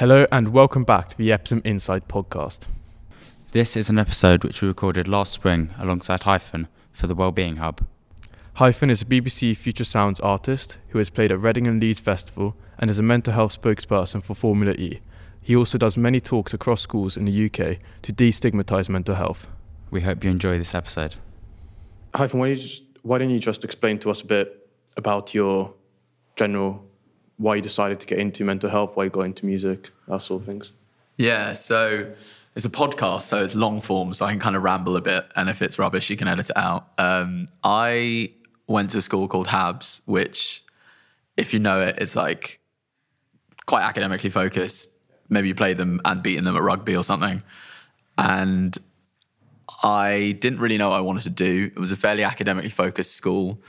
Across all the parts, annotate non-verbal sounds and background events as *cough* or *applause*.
Hello and welcome back to the Epsom Insight podcast. This is an episode which we recorded last spring alongside Hyphen for the Wellbeing Hub. Hyphen is a BBC Future Sounds artist who has played at Reading and Leeds Festival and is a mental health spokesperson for Formula E. He also does many talks across schools in the UK to destigmatise mental health. We hope you enjoy this episode. Hyphen, why, don't you just, why don't you just explain to us a bit about your general, why you decided to get into mental health, why you got into music, that sort of things? Yeah, so it's a podcast, so it's long form, so I can kind of ramble a bit, and if it's rubbish, you can edit it out. Um, I went to a school called Habs, which, if you know it, it's like quite academically focused. Maybe you played them and beaten them at rugby or something. And I didn't really know what I wanted to do. It was a fairly academically focused school.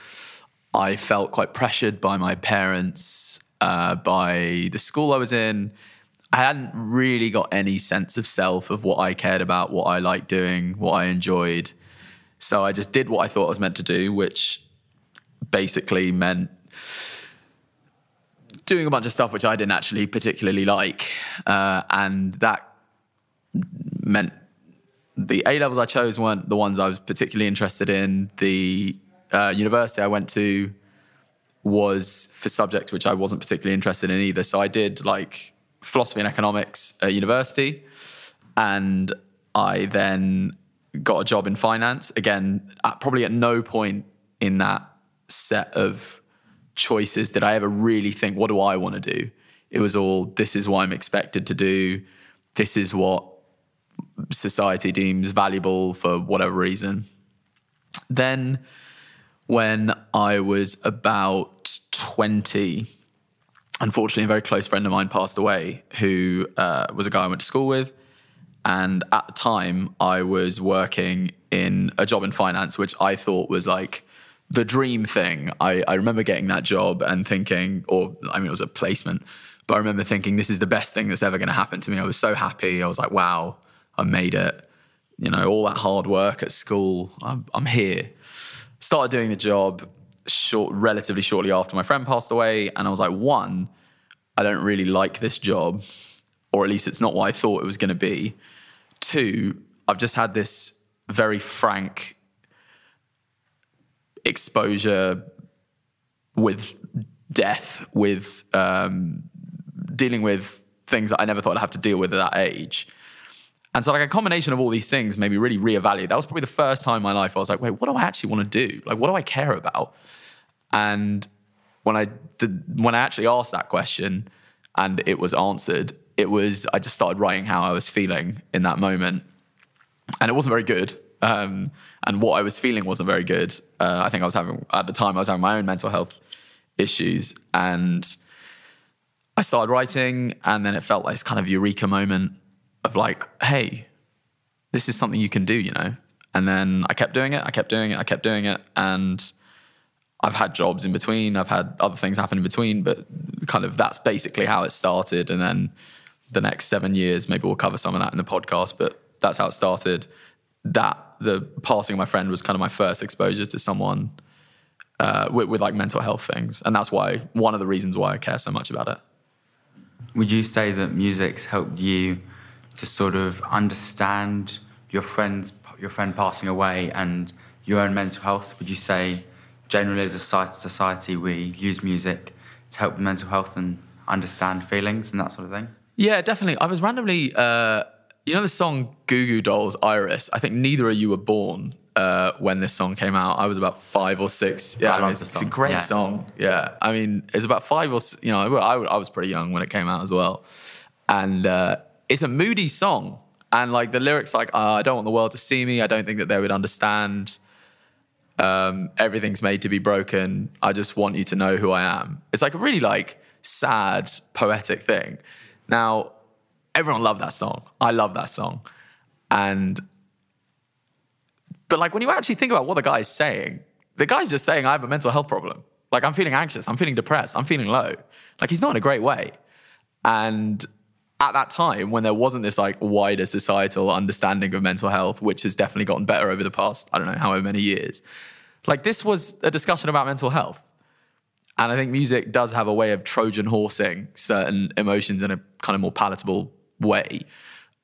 I felt quite pressured by my parents, uh, by the school I was in. I hadn't really got any sense of self of what I cared about, what I liked doing, what I enjoyed. So I just did what I thought I was meant to do, which basically meant doing a bunch of stuff which I didn't actually particularly like. Uh, and that meant the A levels I chose weren't the ones I was particularly interested in. The uh, university I went to was for subject which I wasn't particularly interested in either. So I did like philosophy and economics at university, and I then got a job in finance. Again, at, probably at no point in that set of choices did I ever really think, what do I want to do? It was all, this is what I'm expected to do. This is what society deems valuable for whatever reason. Then, when I was about 20, unfortunately, a very close friend of mine passed away who uh, was a guy I went to school with. And at the time, I was working in a job in finance, which I thought was like the dream thing. I, I remember getting that job and thinking, or I mean, it was a placement, but I remember thinking, this is the best thing that's ever going to happen to me. I was so happy. I was like, wow, I made it. You know, all that hard work at school, I'm, I'm here. Started doing the job short, relatively shortly after my friend passed away, and I was like, one, I don't really like this job, or at least it's not what I thought it was going to be. Two, I've just had this very frank exposure with death, with um, dealing with things that I never thought I'd have to deal with at that age. And so, like a combination of all these things made me really reevaluate. That was probably the first time in my life I was like, wait, what do I actually want to do? Like, what do I care about? And when I did, when I actually asked that question and it was answered, it was I just started writing how I was feeling in that moment, and it wasn't very good. Um, and what I was feeling wasn't very good. Uh, I think I was having at the time I was having my own mental health issues, and I started writing, and then it felt like this kind of eureka moment of like, hey, this is something you can do, you know. And then I kept doing it, I kept doing it, I kept doing it, and I've had jobs in between, I've had other things happen in between, but kind of that's basically how it started. And then the next seven years, maybe we'll cover some of that in the podcast, but that's how it started. That the passing of my friend was kind of my first exposure to someone uh, with, with like mental health things, and that's why one of the reasons why I care so much about it. Would you say that music's helped you to sort of understand your friends, your friend passing away, and your own mental health? Would you say, generally as a society, we use music to help with mental health and understand feelings and that sort of thing? Yeah, definitely. I was randomly, uh, you know, the song Goo Goo Dolls, Iris. I think neither of you were born uh, when this song came out. I was about five or six. Yeah, I I mean, it's, it's a great Yeah. song. Yeah, I mean, it's about five or you know, I, I was pretty young when it came out as well, and uh, it's a moody song. And like the lyrics, like uh, I don't want the world to see me. I don't think that they would understand. Um, everything's made to be broken. I just want you to know who I am. It's like a really like sad, poetic thing. Now, everyone loved that song. I love that song, and but like when you actually think about what the guy's saying, the guy's just saying, I have a mental health problem. Like I'm feeling anxious, I'm feeling depressed, I'm feeling low. Like he's not in a great way. And at that time, when there wasn't this like wider societal understanding of mental health, which has definitely gotten better over the past, I don't know, however many years, like this was a discussion about mental health. And I think music does have a way of Trojan horsing certain emotions in a kind of more palatable way.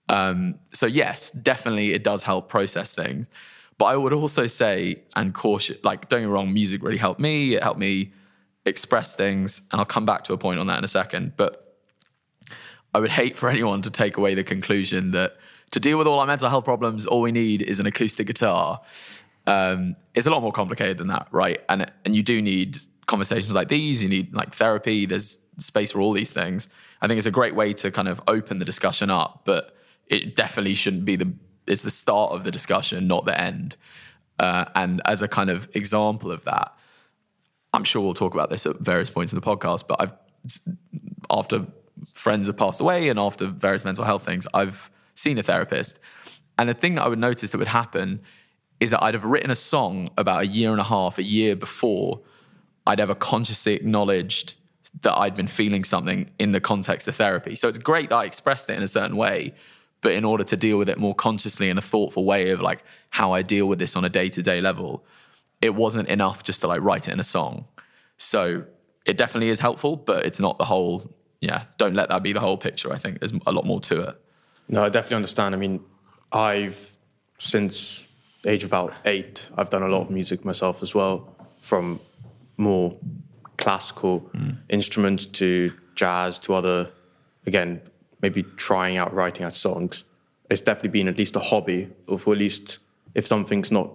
Um, so yes, definitely it does help process things. But I would also say and caution, like don't get me wrong, music really helped me. It helped me express things, and I'll come back to a point on that in a second. But I would hate for anyone to take away the conclusion that to deal with all our mental health problems, all we need is an acoustic guitar. Um, it's a lot more complicated than that, right? And and you do need conversations like these. You need like therapy. There's space for all these things. I think it's a great way to kind of open the discussion up, but it definitely shouldn't be the it's the start of the discussion, not the end. Uh, and as a kind of example of that, I'm sure we'll talk about this at various points in the podcast. But I've after friends have passed away and after various mental health things, I've seen a therapist. And the thing that I would notice that would happen is that I'd have written a song about a year and a half, a year before I'd ever consciously acknowledged that I'd been feeling something in the context of therapy. So it's great that I expressed it in a certain way, but in order to deal with it more consciously in a thoughtful way of like how I deal with this on a day to day level, it wasn't enough just to like write it in a song. So it definitely is helpful, but it's not the whole, yeah, don't let that be the whole picture. I think there's a lot more to it. No, I definitely understand. I mean, I've since the age of about eight, I've done a lot of music myself as well, from more classical mm. instruments to jazz to other, again, maybe trying out writing out songs. It's definitely been at least a hobby, or for at least if something's not,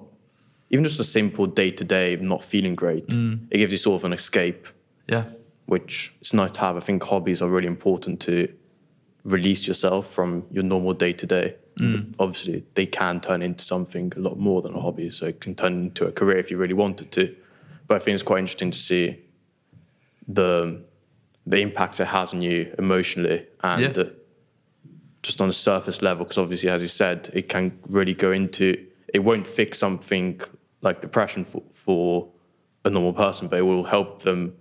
even just a simple day to day, not feeling great, mm. it gives you sort of an escape. Yeah. Which it's nice to have. I think hobbies are really important to release yourself from your normal day to day. Obviously, they can turn into something a lot more than a hobby. So it can turn into a career if you really wanted to. But I think it's quite interesting to see the the impact it has on you emotionally and yeah. uh, just on a surface level. Because obviously, as you said, it can really go into. It won't fix something like depression for, for a normal person, but it will help them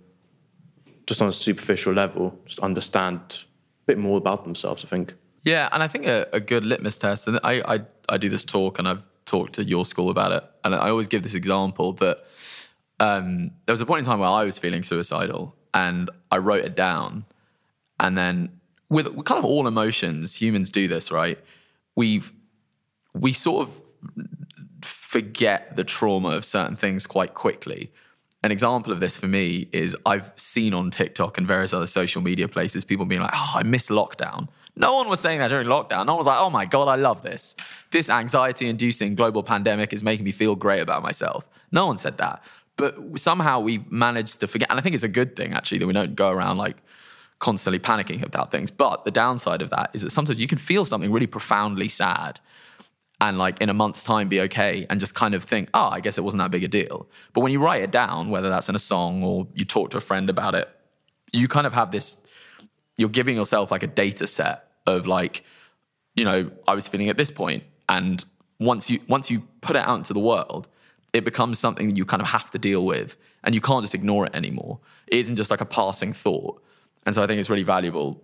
just on a superficial level, just understand bit more about themselves, I think. Yeah, and I think a, a good litmus test, and I, I, I do this talk and I've talked to your school about it, and I always give this example that um, there was a point in time where I was feeling suicidal and I wrote it down, and then with, with kind of all emotions, humans do this, right? We've we sort of forget the trauma of certain things quite quickly an example of this for me is I've seen on TikTok and various other social media places people being like, oh, I miss lockdown. No one was saying that during lockdown. No one was like, oh my God, I love this. This anxiety inducing global pandemic is making me feel great about myself. No one said that. But somehow we managed to forget. And I think it's a good thing, actually, that we don't go around like constantly panicking about things. But the downside of that is that sometimes you can feel something really profoundly sad and like in a month's time be okay and just kind of think, oh, I guess it wasn't that big a deal. But when you write it down, whether that's in a song or you talk to a friend about it, you kind of have this, you're giving yourself like a data set of like, you know, I was feeling at this point. And once you once you put it out into the world, it becomes something that you kind of have to deal with and you can't just ignore it anymore. It isn't just like a passing thought. And so I think it's really valuable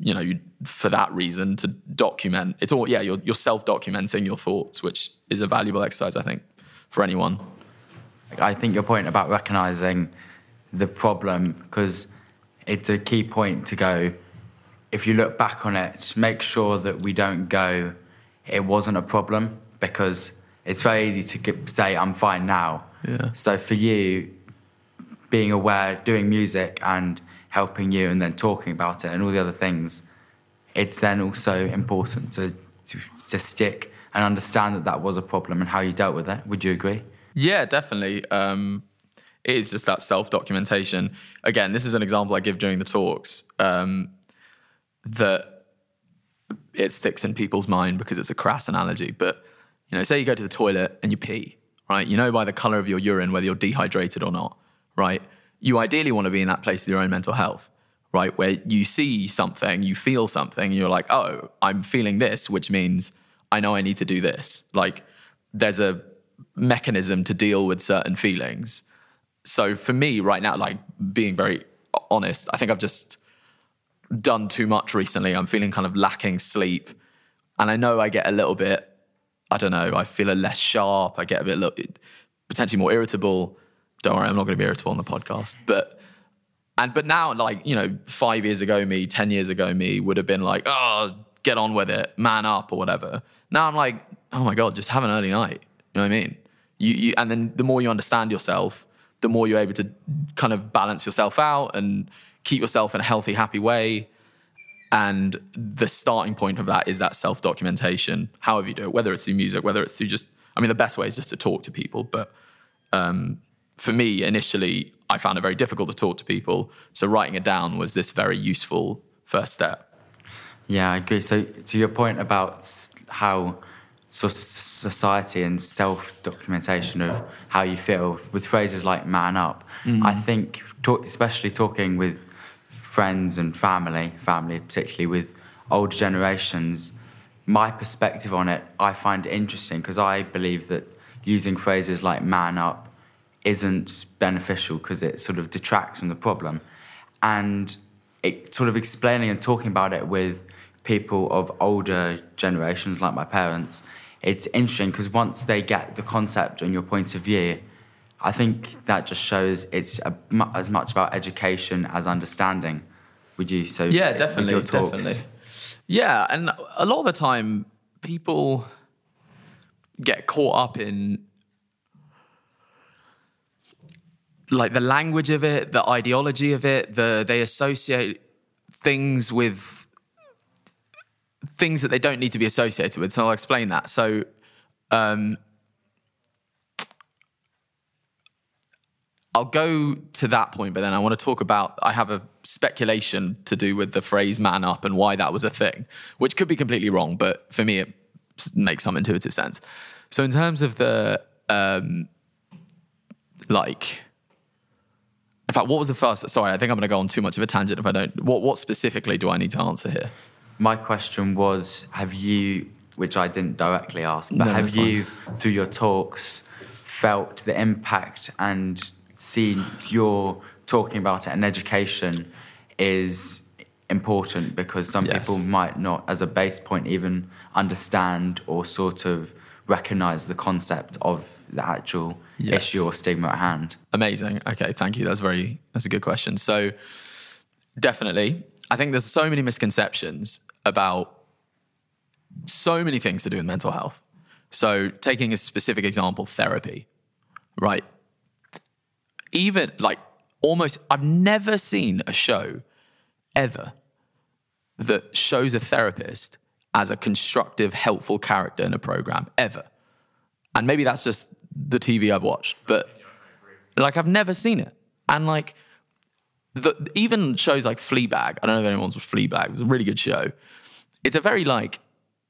you know, you, for that reason to document. It's all yeah, you're you're self documenting your thoughts, which is a valuable exercise, I think, for anyone. I think your point about recognizing the problem because it's a key point to go. If you look back on it, make sure that we don't go. It wasn't a problem because it's very easy to get, say I'm fine now. Yeah. So for you, being aware, doing music, and helping you and then talking about it and all the other things, it's then also important to, to, to stick and understand that that was a problem and how you dealt with it. Would you agree? Yeah, definitely. Um, it is just that self documentation. Again, this is an example I give during the talks um, that it sticks in people's mind because it's a crass analogy. But you know, say you go to the toilet and you pee, right? You know by the color of your urine whether you're dehydrated or not, right? You ideally want to be in that place of your own mental health, right? Where you see something, you feel something, you're like, oh, I'm feeling this, which means I know I need to do this. Like there's a mechanism to deal with certain feelings. So for me right now, like being very honest, I think I've just done too much recently. I'm feeling kind of lacking sleep. And I know I get a little bit, I don't know, I feel a less sharp. I get a bit potentially more irritable don't worry, I'm not going to be irritable on the podcast. But And but now, like you know, five years ago, me, ten years ago, me would have been like, oh, get on with it, man up, or whatever. Now I'm like, oh my god, just have an early night. You know what I mean? You, you and then the more you understand yourself, the more you're able to kind of balance yourself out and keep yourself in a healthy, happy way. And the starting point of that is that self documentation, however you do it, whether it's through music, whether it's through just, I mean, the best way is just to talk to people. But um, for me, initially, I found it very difficult to talk to people. So writing it down was this very useful first step. Yeah, I agree. So, to your point about how sort of society and self documentation of how you feel with phrases like man up, mm. I think, talk, especially talking with friends and family, family particularly with older generations, my perspective on it, I find interesting because I believe that using phrases like man up isn't beneficial because it sort of detracts from the problem. And it sort of explaining and talking about it with people of older generations like my parents, it's interesting because once they get the concept and your point of view, I think that just shows it's a, as much about education as understanding. Would you? So yeah, definitely, definitely. Yeah, and a lot of the time, people get caught up in like the language of it, the ideology of it. The they associate things with things that they don't need to be associated with. So I'll explain that. So. Um, I'll go to that point, but then I want to talk about. I have a speculation to do with the phrase "man up" and why that was a thing, which could be completely wrong, but for me, it makes some intuitive sense. So, in terms of the um, like, in fact, what was the first? Sorry, I think I'm going to go on too much of a tangent if I don't. What what specifically do I need to answer here? My question was: Have you, which I didn't directly ask, but no, have you, fine. through your talks, felt the impact and see you're talking about it and education is important because some yes. people might not, as a base point, even understand or sort of recognize the concept of the actual yes. issue or stigma at hand. Amazing. Okay, thank you. That's very that's a good question. So definitely, I think there's so many misconceptions about so many things to do with mental health. So taking a specific example, therapy, right? even like almost, I've never seen a show ever that shows a therapist as a constructive, helpful character in a program ever. And maybe that's just the TV I've watched, but like I've never seen it. And like, the, even shows like Fleabag, I don't know if anyone's with Fleabag, it was a really good show. It's a very like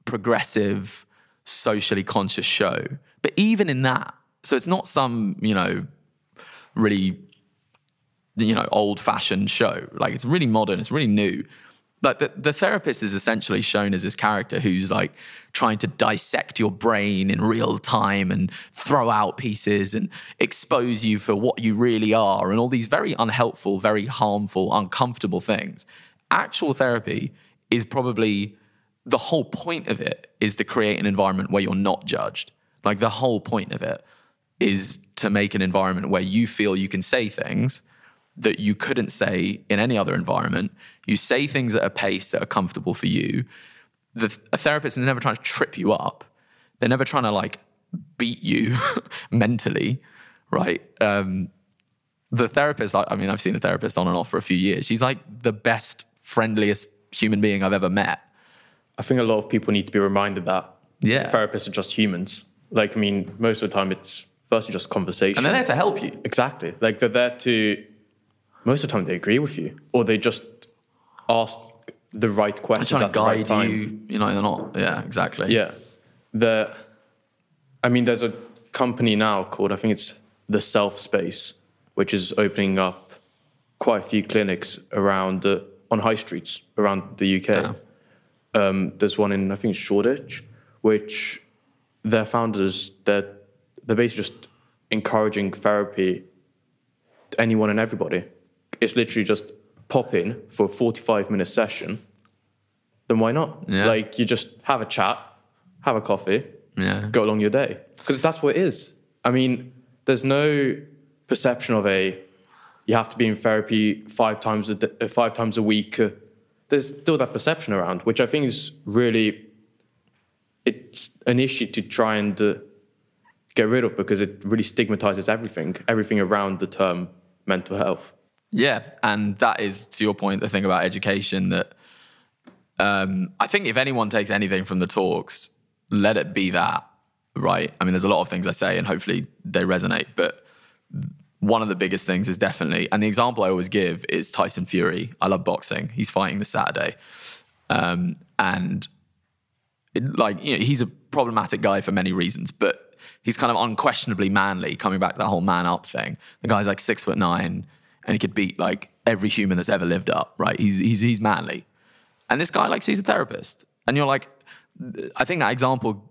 progressive, socially conscious show. But even in that, so it's not some, you know, really, you know, old fashioned show. Like it's really modern, it's really new. Like the, the therapist is essentially shown as this character who's like trying to dissect your brain in real time and throw out pieces and expose you for what you really are and all these very unhelpful, very harmful, uncomfortable things. Actual therapy is probably the whole point of it is to create an environment where you're not judged. Like the whole point of it is to make an environment where you feel you can say things that you couldn't say in any other environment. You say things at a pace that are comfortable for you. The, a therapist is never trying to trip you up. They're never trying to like beat you *laughs* mentally, right? Um, the therapist, I, I mean, I've seen a therapist on and off for a few years. She's like the best, friendliest human being I've ever met. I think a lot of people need to be reminded that yeah. therapists are just humans. Like, I mean, most of the time it's firstly just conversation. And they're there to help you. Exactly. Like they're there to, most of the time they agree with you or they just ask the right questions they're trying to guide right you. You know, they're not. Yeah, exactly. Yeah. The, I mean, there's a company now called, I think it's the Self Space, which is opening up quite a few clinics around uh, on high streets around the UK. Yeah. Um, there's one in, I think, Shoreditch, which their founders, they're they're basically just encouraging therapy to anyone and everybody. It's literally just pop in for a 45 minute session. Then why not? Yeah. Like you just have a chat, have a coffee, yeah. go along your day. Because that's what it is. I mean, there's no perception of a you have to be in therapy five times a d- uh, five times a week. There's still that perception around, which I think is really it's an issue to try and uh, get rid of because it really stigmatizes everything, everything around the term mental health. Yeah, and that is to your point the thing about education that um, I think if anyone takes anything from the talks, let it be that, right? I mean, there's a lot of things I say, and hopefully they resonate, but one of the biggest things is definitely, and the example I always give is Tyson Fury. I love boxing. He's fighting this Saturday, um, and it, like you know, he's a problematic guy for many reasons, but he's kind of unquestionably manly. Coming back to that whole man up thing, the guy's like six foot nine, and he could beat like every human that's ever lived up. Right? He's he's he's manly, and this guy like sees a therapist, and you're like, I think that example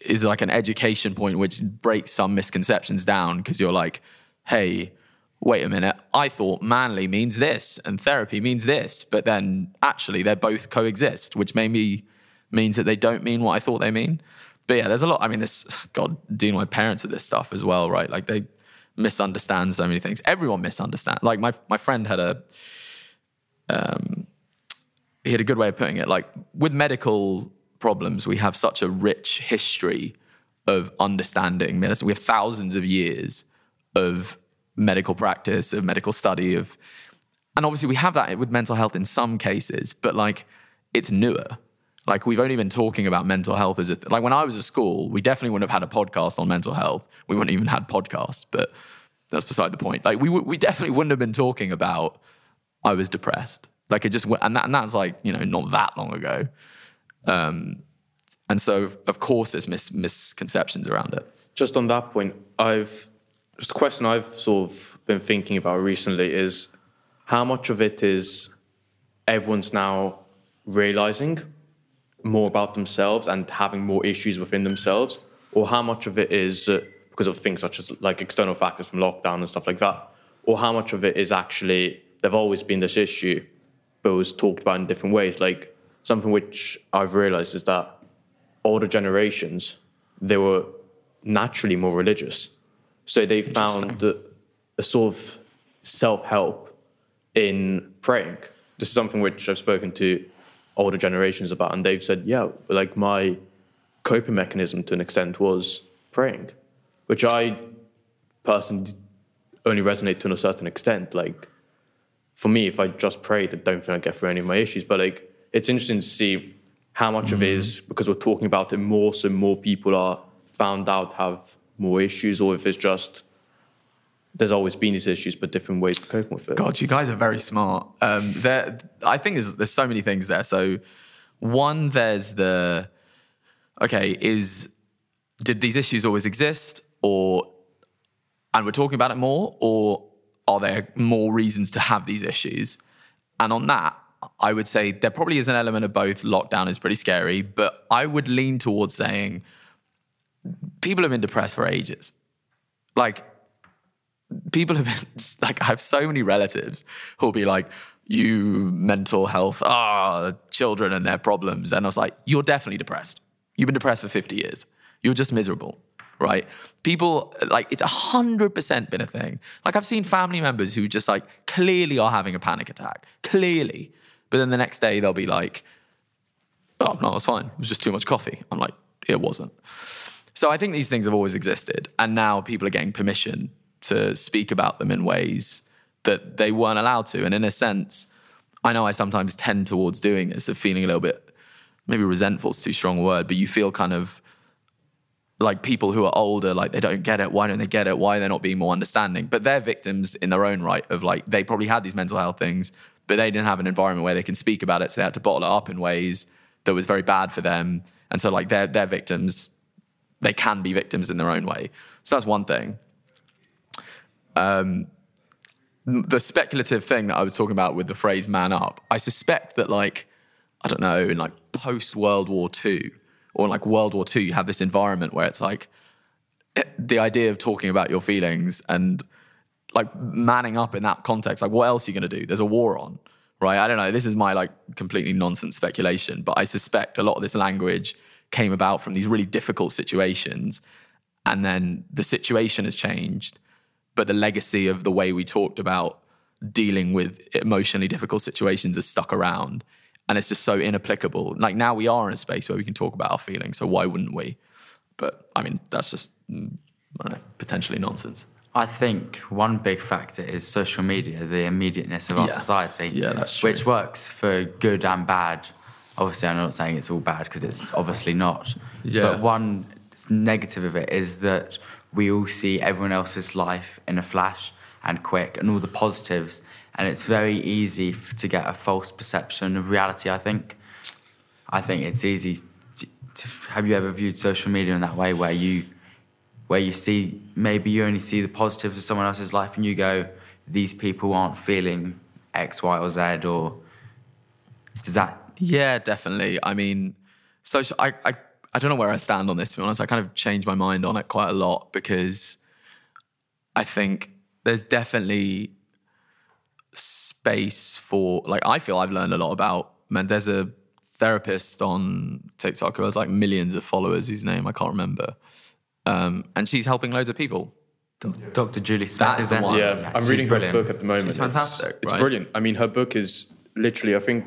is like an education point which breaks some misconceptions down because you're like hey, wait a minute, I thought manly means this and therapy means this, but then actually they both coexist, which maybe means that they don't mean what I thought they mean. But yeah, there's a lot. I mean, this God dealing with my parents with this stuff as well, right? Like they misunderstand so many things. Everyone misunderstands. Like my my friend had a um, he had a good way of putting it. Like with medical problems, we have such a rich history of understanding medicine. We have thousands of years of medical practice, of medical study, of and obviously we have that with mental health in some cases, but like it's newer. Like we've only been talking about mental health as a th- like when I was at school, we definitely wouldn't have had a podcast on mental health. We wouldn't even had podcasts, but that's beside the point. Like we we definitely wouldn't have been talking about I was depressed. Like it just and that, and that's like you know not that long ago. Um, and so of course there's mis- misconceptions around it. Just on that point, I've just a question I've sort of been thinking about recently is how much of it is everyone's now realizing more about themselves and having more issues within themselves, or how much of it is uh, because of things such as like external factors from lockdown and stuff like that, or how much of it is actually they've always been this issue, but it was talked about in different ways. Like something which I've realized is that older generations they were naturally more religious so they found a sort of self help in praying. This is something which I've spoken to older generations about, and they've said, yeah, like my coping mechanism to an extent was praying, which I personally only resonate to a certain extent. Like for me, if I just prayed, I don't think I get through any of my issues. But like it's interesting to see how much mm. of it mm. because we're talking about it more, so more people are found out have more issues, or if it's just there's always been these issues, but different ways of coping with it. God, you guys are very smart. Um, there, I think there's there's so many things there. So, one, there's the okay, is did these issues always exist, or and we're talking about it more, or are there more reasons to have these issues? And on that, I would say there probably is an element of both. Lockdown is pretty scary, but I would lean towards saying people have been depressed for ages. Like, people have been, *laughs* like, I have so many relatives who'll be like, you mental health, ah, children and their problems. And I was like, you're definitely depressed. You've been depressed for 50 years. You're just miserable, right? People, like, it's 100% been a thing. Like, I've seen family members who just, like, clearly are having a panic attack, clearly. But then the next day they'll be like, oh, no, it's fine. It was just too much coffee. I'm like, it wasn't. So I think these things have always existed. And now people are getting permission to speak about them in ways that they weren't allowed to. And in a sense, I know I sometimes tend towards doing this, of feeling a little bit, maybe resentful is too strong a word, but you feel kind of like people who are older, like they don't get it. Why don't they get it? Why are they not being more understanding? But they're victims in their own right of like, they probably had these mental health things, but they didn't have an environment where they can speak about it. So they had to bottle it up in ways that was very bad for them. And so like they're, they're victims they can be victims in their own way. So that's one thing. Um, the speculative thing that I was talking about with the phrase "man up," I suspect that like I don't know, in like post World War II or like World War II, you have this environment where it's like eh, the idea of talking about your feelings and like manning up in that context. Like, what else are you going to do? There's a war on, right? I don't know. This is my like completely nonsense speculation, but I suspect a lot of this language came about from these really difficult situations. And then the situation has changed, but the legacy of the way we talked about dealing with emotionally difficult situations is stuck around and it's just so inapplicable. Like now we are in a space where we can talk about our feelings, so why wouldn't we? But I mean, that's just know, potentially nonsense. I think one big factor is social media, the immediateness of our Yeah. society. Yeah, that's true. Which works for good and bad. Obviously, I'm not saying it's all bad because it's obviously not. Yeah. But one negative of it is that we all see everyone else's life in a flash and quick and all the positives. And it's very easy f- to get a false perception of reality, I think. I think it's easy. To, to, have you ever viewed social media in that way where you where you see maybe you only see the positives of someone else's life and you go, these people aren't feeling X, Y, or Z, or does that? Yeah, definitely. I mean, social. I, I I don't know where I stand on this. To be honest, I kind of changed my mind on it quite a lot because I think there's definitely space for like I feel I've learned a lot about. Man, there's a therapist on TikTok who has like millions of followers whose name I can't remember, um, and she's helping loads of people. Dr. Julie Smith That is the one. Yeah, I'm she's reading brilliant. her book at the moment. She's It's- fantastic, It's, right? brilliant. I mean, her book is literally, I think,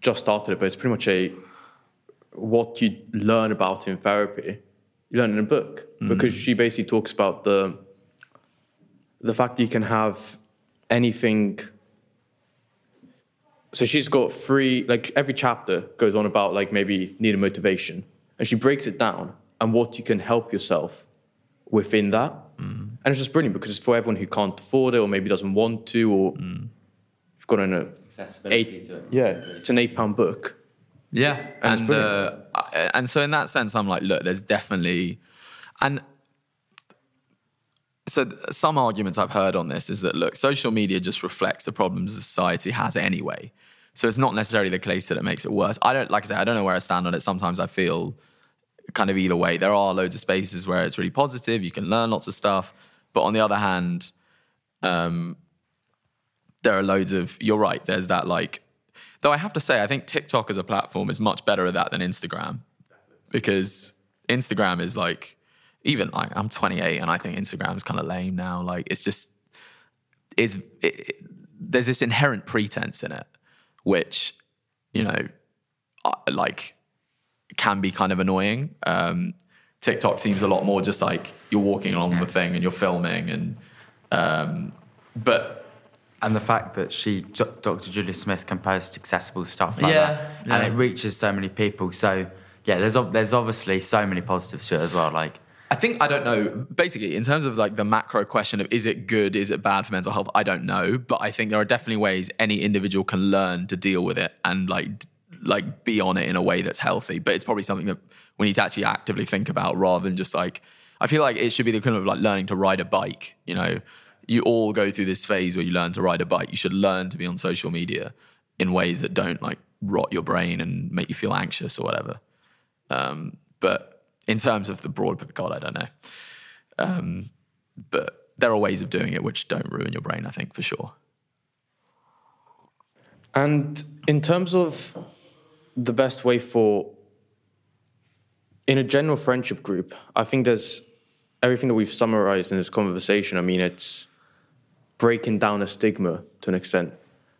just started it, but it's pretty much a what you learn about in therapy. You learn in a book Mm. because she basically talks about the the fact that you can have anything. So she's got three, like every chapter goes on about like maybe need a motivation, and she breaks it down and what you can help yourself within that. And it's just brilliant because it's for everyone who can't afford it or maybe doesn't want to or you've got an uh, Accessibility eight, to it. yeah, it's an eight pound book. Yeah, And and uh, and so in that sense, I'm like, look, there's definitely, and so some arguments I've heard on this is that look, social media just reflects the problems society has anyway. So it's not necessarily the case that it makes it worse. I don't like I say, I don't know where I stand on it. Sometimes I feel kind of either way. There are loads of spaces where it's really positive. You can learn lots of stuff, but on the other hand, um, there are loads of. You're right. There's that like. Though I have to say, I think TikTok as a platform is much better at that than Instagram, because Instagram is like, even like I'm 28 and I think Instagram is kind of lame now. Like it's just is it, it- there's this inherent pretense in it, which you know, like can be kind of annoying. Um, TikTok seems a lot more just like you're walking along the thing and you're filming and um, but And the fact that she, Dr. Julia Smith, can post accessible stuff like Yeah, that, and it reaches so many people. So yeah, there's there's obviously so many positives to it as well. Like I think I don't know. Basically, in terms of like the macro question of is it good, is it bad for mental health? I don't know, but I think there are definitely ways any individual can learn to deal with it and like like be on it in a way that's healthy. But it's probably something that we need to actually actively think about rather than just like. I feel like it should be the kind of like learning to ride a bike. You know, you all go through this phase where you learn to ride a bike. You should learn to be on social media in ways that don't like rot your brain and make you feel anxious or whatever. Um, but in terms of the broad, God, I don't know. Um, but there are ways of doing it which don't ruin your brain, I think, for sure. And in terms of the best way for, in a general friendship group, I think there's everything that we've summarized in this conversation. I mean, it's breaking down a stigma to an extent.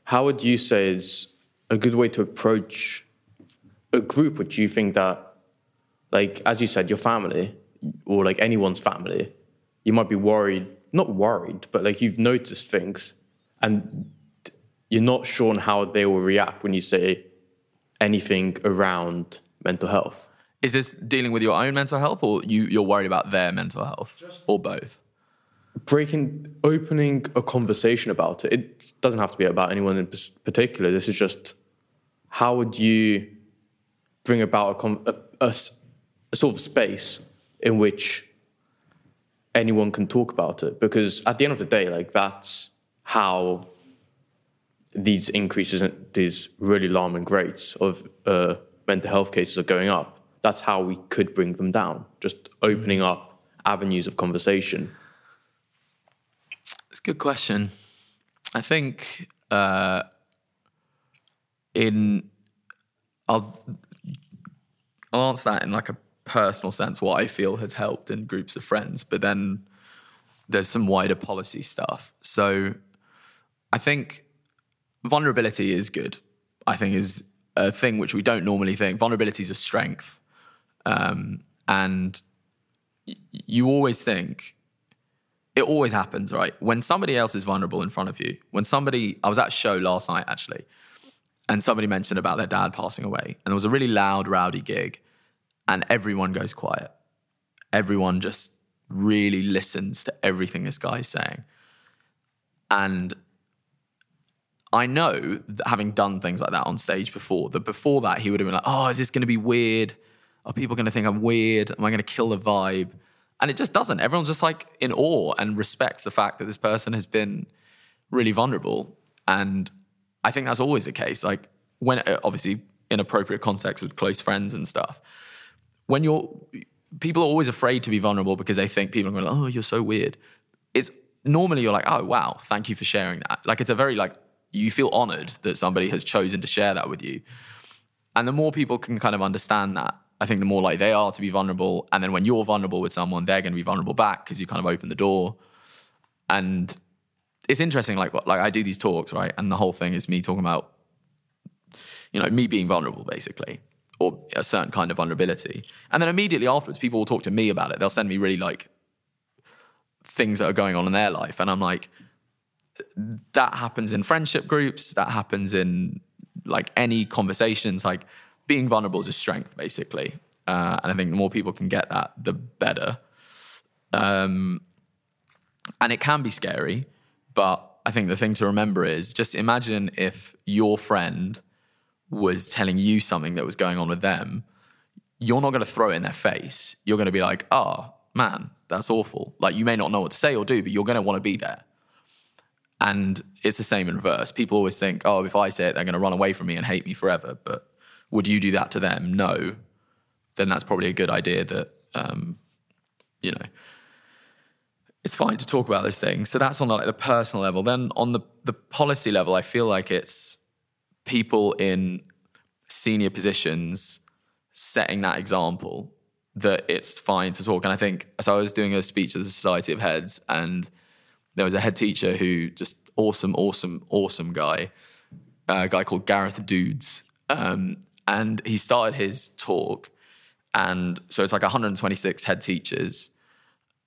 How would you say is a good way to approach a group which you think that, like, as you said, your family or like anyone's family, you might be worried, not worried, but like you've noticed things and you're not sure on how they will react when you say anything around mental health. Is this dealing with your own mental health or you, you're worried about their mental health or both? Breaking, opening a conversation about it. It doesn't have to be about anyone in particular. This is just how would you bring about a, a, a sort of space in which anyone can talk about it? Because at the end of the day, like that's how these increases in these really alarming rates of uh, mental health cases are going up. That's how we could bring them down. Just opening up avenues of conversation. Good question. I think uh, in I'll I'll answer that in like a personal sense. What I feel has helped in groups of friends, but then there's some wider policy stuff. So I think vulnerability is good. I think is a thing which we don't normally think. Vulnerability is a strength, um, and y- you always think it always happens, right? When somebody else is vulnerable in front of you, when somebody, I was at a show last night actually, and somebody mentioned about their dad passing away, and there was a really loud, rowdy gig, and everyone goes quiet. Everyone just really listens to everything this guy's saying. And I know that having done things like that on stage before, that before that he would have been like, oh, is this going to be weird? Are people going to think I'm weird? Am I going to kill the vibe? And it just doesn't. Everyone's just like in awe and respects the fact that this person has been really vulnerable. And I think that's always the case. Like when, uh, obviously, in appropriate context with close friends and stuff, when you're, people are always afraid to be vulnerable because they think people are going, like, oh, you're so weird. It's normally you're like, oh, wow, thank you for sharing that. Like it's a very like, you feel honored that somebody has chosen to share that with you. And the more people can kind of understand that, I think the more like they are to be vulnerable. And then when you're vulnerable with someone, they're going to be vulnerable back because you kind of open the door. And it's interesting, like like I do these talks, right? And the whole thing is me talking about, you know, me being vulnerable, basically, or a certain kind of vulnerability. And then immediately afterwards, people will talk to me about it. They'll send me really like things that are going on in their life, and I'm like, that happens in friendship groups. That happens in like any conversations. Like being vulnerable is a strength, basically. Uh, and I think the more people can get that, the better. Um, and it can be scary, but I think the thing to remember is just imagine if your friend was telling you something that was going on with them. You're not going to throw it in their face. You're going to be like, oh, man, that's awful. Like, you may not know what to say or do, but you're going to want to be there. And it's the same in reverse. People always think, oh, if I say it, they're going to run away from me and hate me forever. But would you do that to them? No. Then that's probably a good idea that, um, you know, it's fine to talk about this thing. So that's on the, like the personal level. Then on the the policy level, I feel like it's people in senior positions setting that example that it's fine to talk. And I think so. I was doing a speech at the Society of Heads, and there was a head teacher who just awesome, awesome, awesome guy, a guy called Gareth Dudes, um, and he started his talk, and so it's like 126 head teachers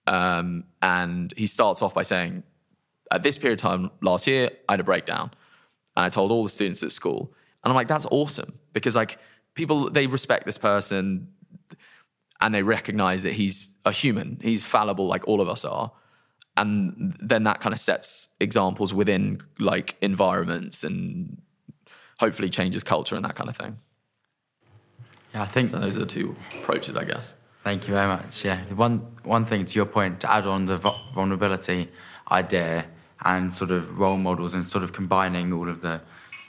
um, and he starts off by saying, at this period of time last year, I had a breakdown. And I told all the students at school. And I'm like, that's awesome. Because like people, they respect this person and they recognize that he's a human. He's fallible like all of us are. And then that kind of sets examples within like environments and hopefully changes culture and that kind of thing. Yeah, I think So those are the two approaches, I guess. Thank you very much. Yeah, one one thing to your point to add on the vulnerability idea and sort of role models and sort of combining all of the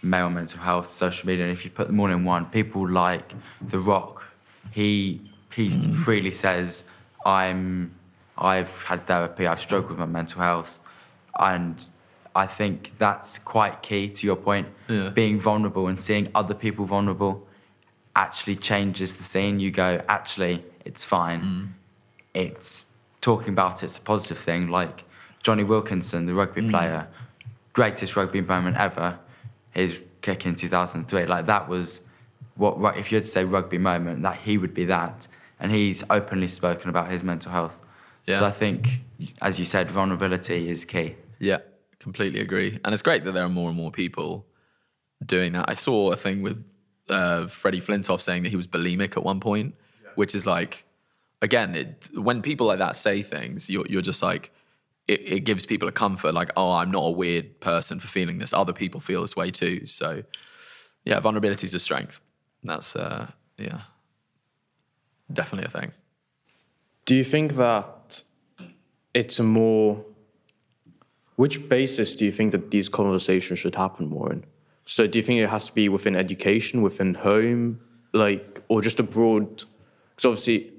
male mental health, social media. And if you put them all in one, people like The Rock, he he mm-hmm. freely says, "I'm I've had therapy. I've struggled with my mental health," and I think that's quite key to your point. Yeah. Being vulnerable and seeing other people vulnerable actually changes the scene. You go, actually, it's fine. Mm. It's talking about it's a positive thing. Like Jonny Wilkinson, the rugby mm. player, greatest rugby moment ever, his kick in 2003. Like that was what, if you had to say rugby moment, that he would be that. And he's openly spoken about his mental health. Yeah. So I think, as you said, vulnerability is key. Yeah, completely agree. And it's great that there are more and more people doing that. I saw a thing with uh, Freddie Flintoff saying that he was bulimic at one point, which is like, again, it, when people like that say things, you're, you're just like, it, it gives people a comfort, like, oh, I'm not a weird person for feeling this. Other people feel this way too. So, yeah, vulnerability is a strength. That's, uh, yeah, definitely a thing. Do you think that it's a more which basis do you think that these conversations should happen more in? So do you think it has to be within education, within home, like or just abroad? Because obviously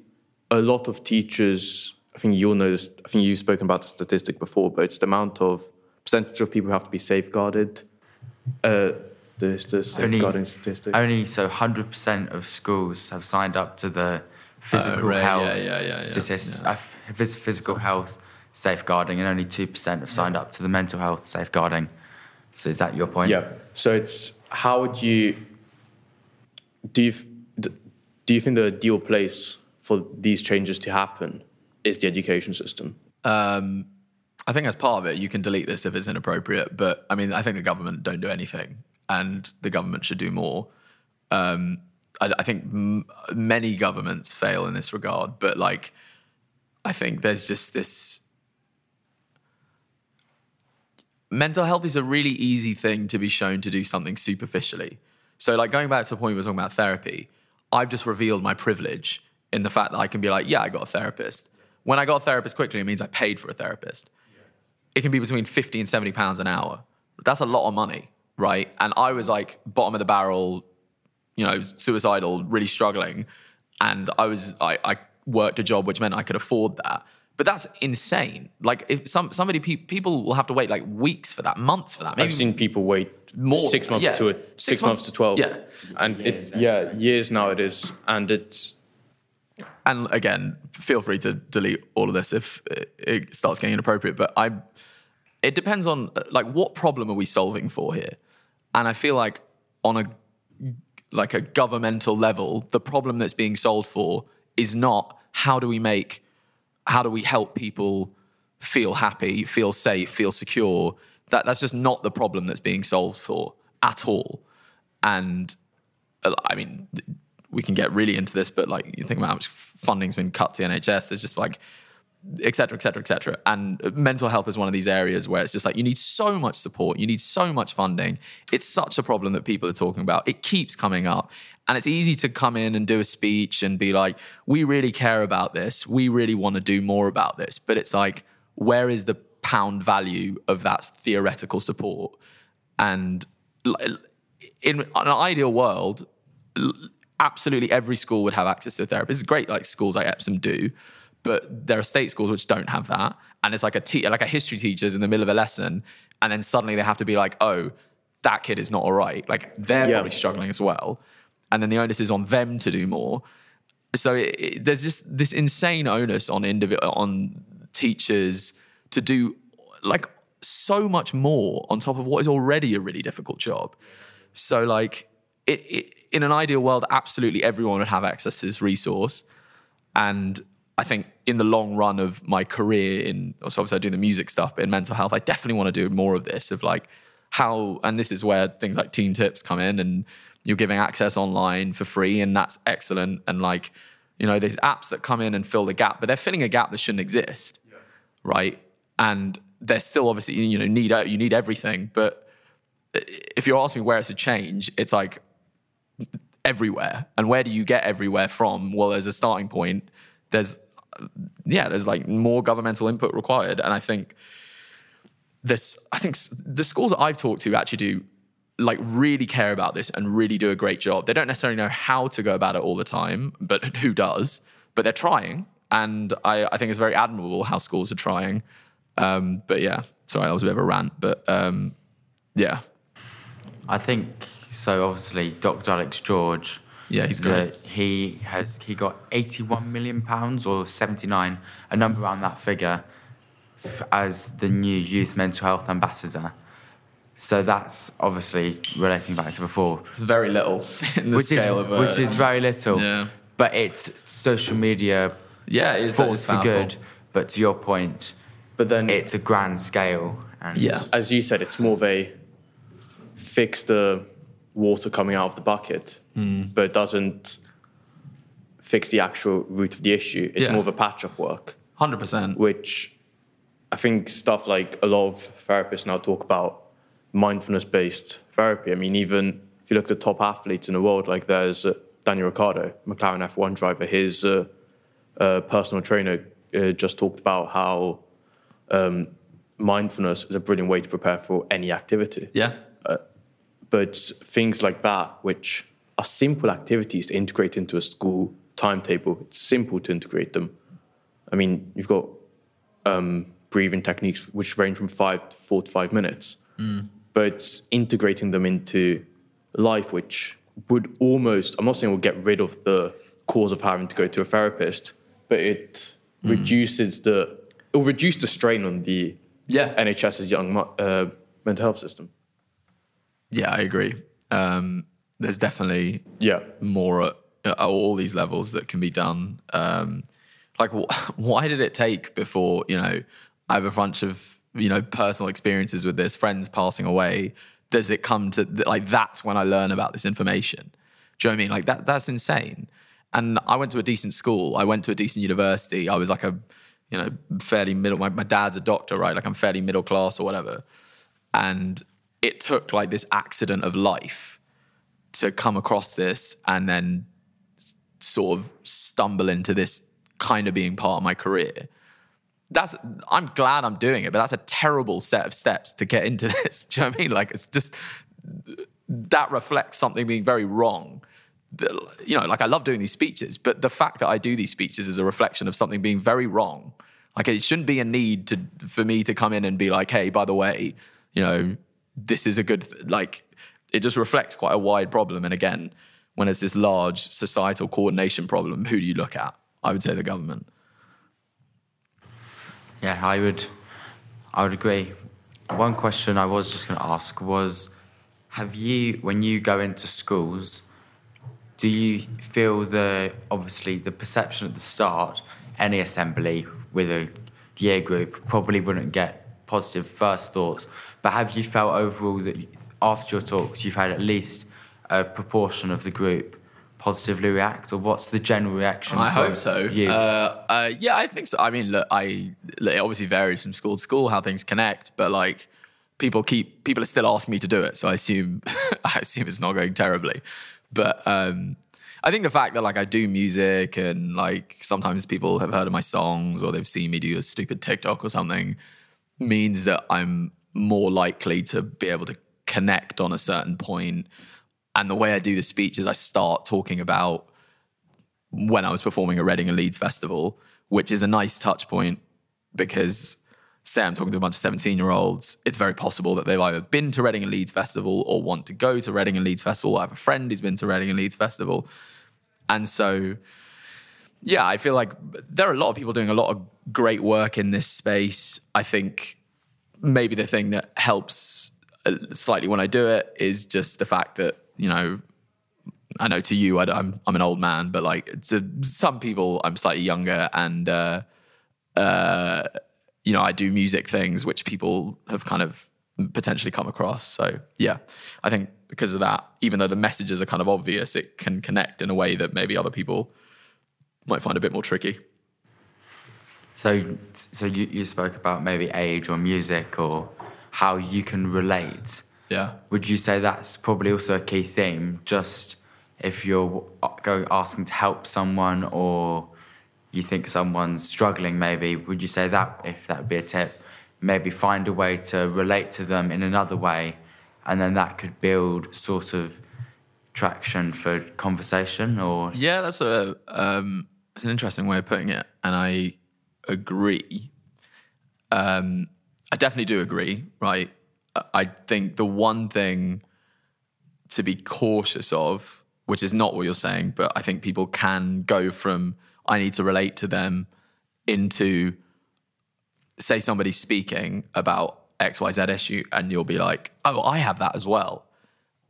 a lot of teachers I think you'll know this I think you've spoken about the statistic before, but it's the amount of percentage of people who have to be safeguarded. Uh the, the safeguarding statistic. Only so 100% of schools have signed up to the physical right, health yeah, yeah, yeah, yeah, statistics, yeah. uh, phys- physical health safeguarding, and only two percent have signed up to the mental health safeguarding. So is that your point? Yeah. So it's how would you do you do you think the ideal place for these changes to happen is the education system? Um, I think as part of it, you can delete this if it's inappropriate. But I mean, I think the government don't do anything, and the government should do more. Um, I, I think m- many governments fail in this regard, but like, I think there's just this. Mental health is a really easy thing to be shown to do something superficially. So, like going back to the point we were talking about therapy, I've just revealed my privilege in the fact that I can be like, yeah, I got a therapist. When I got a therapist quickly, it means I paid for a therapist. It can be between 50 and 70 pounds an hour. That's a lot of money, right? And I was like bottom of the barrel, you know, suicidal, really struggling. And I was, I, I worked a job which meant I could afford that. But that's insane. Like if some somebody pe- people will have to wait like weeks for that, months for that. Maybe I've seen people wait More, six months yeah. to a, Six six, months, months, to twelve. yeah. and it yeah years now it is, and it's and again, feel free to delete all of this if it- it starts getting inappropriate. But I, it depends on like what problem are we solving for here, and I feel like on a like a governmental level, the problem that's being solved for is not how do we make, how do we help people feel happy, feel safe, feel secure. That that's just not the problem that's being solved for at all, and uh, I mean, we can get really into this, but like you think about how much funding's been cut to the NHS, there's just like, et cetera, et cetera, et cetera. And mental health is one of these areas where it's just like you need so much support, you need so much funding. It's such a problem that people are talking about. It keeps coming up. And it's easy to come in and do a speech and be like, we really care about this. We really want to do more about this. But it's like, where is the pound value of that theoretical support? And in an ideal world, absolutely every school would have access to a therapist. It's great, like schools like Epsom do, but there are state schools which don't have that. And it's like a te- like a history teacher's in the middle of a lesson, and then suddenly they have to be like, oh, that kid is not all right. Like they're Yeah. probably struggling as well, and then the onus is on them to do more. So it, it- there's just this insane onus on indivi- on teachers to do like so much more on top of what is already a really difficult job. So like it, it in an ideal world, absolutely everyone would have access to this resource. And I think in the long run of my career in so obviously I do the music stuff, but in mental health, I definitely want to do more of this of like how and this is where things like Teen Tips come in and you're giving access online for free and that's excellent. And like, you know, there's apps that come in and fill the gap, but they're filling a gap that shouldn't exist. Right. And they're still obviously, you know, need you need everything. But if you're asking where it's a change, it's like everywhere. And where do you get everywhere from? Well, there's a starting point, there's yeah, there's like more governmental input required, and I think this. I think the schools that I've talked to actually do like really care about this and really do a great job. They don't necessarily know how to go about it all the time, but who does? But they're trying, and I, I think it's very admirable how schools are trying. Um, but yeah, sorry, that was a bit of a rant, but um, yeah, I think so. Obviously, Dr. Alex George. Yeah, he's great. He has he got 81 million pounds or 79, a number around that figure, f- as the new youth mental health ambassador. So that's obviously relating back to before, it's very little *laughs* in the which scale is of a, which is very little. Yeah. But it's social media yeah, it's force for good. But to your point, but then it's a grand scale. And Yeah. as you said, it's more of a fix the water coming out of the bucket, Hmm. but it doesn't fix the actual root of the issue. It's Yeah. more of a patch up work, Hundred percent. which I think stuff like a lot of therapists now talk about mindfulness based therapy. I mean, even if you look at the top athletes in the world, like there's uh, Daniel Ricciardo, McLaren F1 driver, his uh, uh, personal trainer uh, just talked about how um, mindfulness is a brilliant way to prepare for any activity. Yeah. But things like that, which are simple activities to integrate into a school timetable, it's simple to integrate them. I mean, you've got um, breathing techniques which range from five to four to five minutes, but integrating them into life, which would almost, I'm not saying we'll get rid of the cause of having to go to a therapist, but it reduces the it'll reduce the strain on the Yeah. NHS's young uh, mental health system. Yeah, I agree. Um, there's definitely Yeah. more at, at all these levels that can be done. Um, like, wh- *laughs* why did it take before you know I have a bunch of you know personal experiences with this, friends passing away? Does it come to like that's when I learn about this information? Do you know what I mean? Like that that's insane. And I went to a decent school. I went to a decent university. I was like a you know fairly middle. My, my dad's a doctor, right? Like I'm fairly middle class or whatever. And it took like this accident of life to come across this and then sort of stumble into this kind of being part of my career. That's I'm glad I'm doing it, but that's a terrible set of steps to get into *laughs* this. Do you know what I mean? Like it's just that reflects something being very wrong. You know, like I love doing these speeches, but the fact that I do these speeches is a reflection of something being very wrong. Like it shouldn't be a need to for me to come in and be like, hey, by the way, you know, this is a good th-. like. It just reflects quite a wide problem. And again, when it's this large societal coordination problem, who do you look at? I would say the government. Yeah, I would, I would agree. One question I was just going to ask was, have you, when you go into schools, do you feel the obviously the perception at the start, any assembly with a year group probably wouldn't get positive first thoughts, but have you felt overall that after your talks you've had at least a proportion of the group positively react, or what's the general reaction? I hope so. Uh, uh, yeah, I think so. I mean, look, I look, it obviously varies from school to school how things connect, but like people keep people are still asking me to do it, so I assume *laughs* I assume it's not going terribly. But um, I think the fact that like I do music and like sometimes people have heard of my songs or they've seen me do a stupid TikTok or something means that I'm more likely to be able to connect on a certain point. And the way I do the speech is I start talking about when I was performing at Reading and Leeds Festival, which is a nice touch point because say I'm talking to a bunch of 17 year olds, it's very possible that they've either been to Reading and Leeds Festival or want to go to Reading and Leeds Festival. I have a friend who's been to Reading and Leeds Festival. And so, yeah, I feel like there are a lot of people doing a lot of great work in this space. I think maybe the thing that helps uh, slightly when I do it is just the fact that, you know, I know to you, I, am I'm an old man, but like to some people, I'm slightly younger, and uh, uh, you know, I do music things which people have kind of potentially come across. So yeah, I think because of that, even though the messages are kind of obvious, it can connect in a way that maybe other people might find a bit more tricky. So, so you, you spoke about maybe age or music or how you can relate. Yeah. Would you say that's probably also a key theme? Just if you're go asking to help someone or you think someone's struggling, maybe would you say that if that would be a tip? Maybe find a way to relate to them in another way, and then that could build sort of traction for conversation. Or Yeah, that's a um, that's an interesting way of putting it, and I agree. Um, I definitely do agree. Right, I- think the one thing to be cautious of, which is not what you're saying, but I think people can go from I need to relate to them into say somebody's speaking about XYZ issue and you'll be like, oh, I have that as well.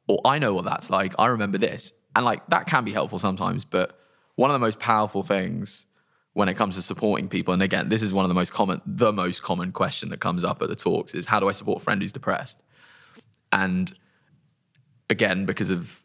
Or I know what that's like. I remember this. And like that can be helpful sometimes, but one of the most powerful things when it comes to supporting people, and again, this is one of the most common, the most common question that comes up at the talks is how do I support a friend who's depressed? And again, because of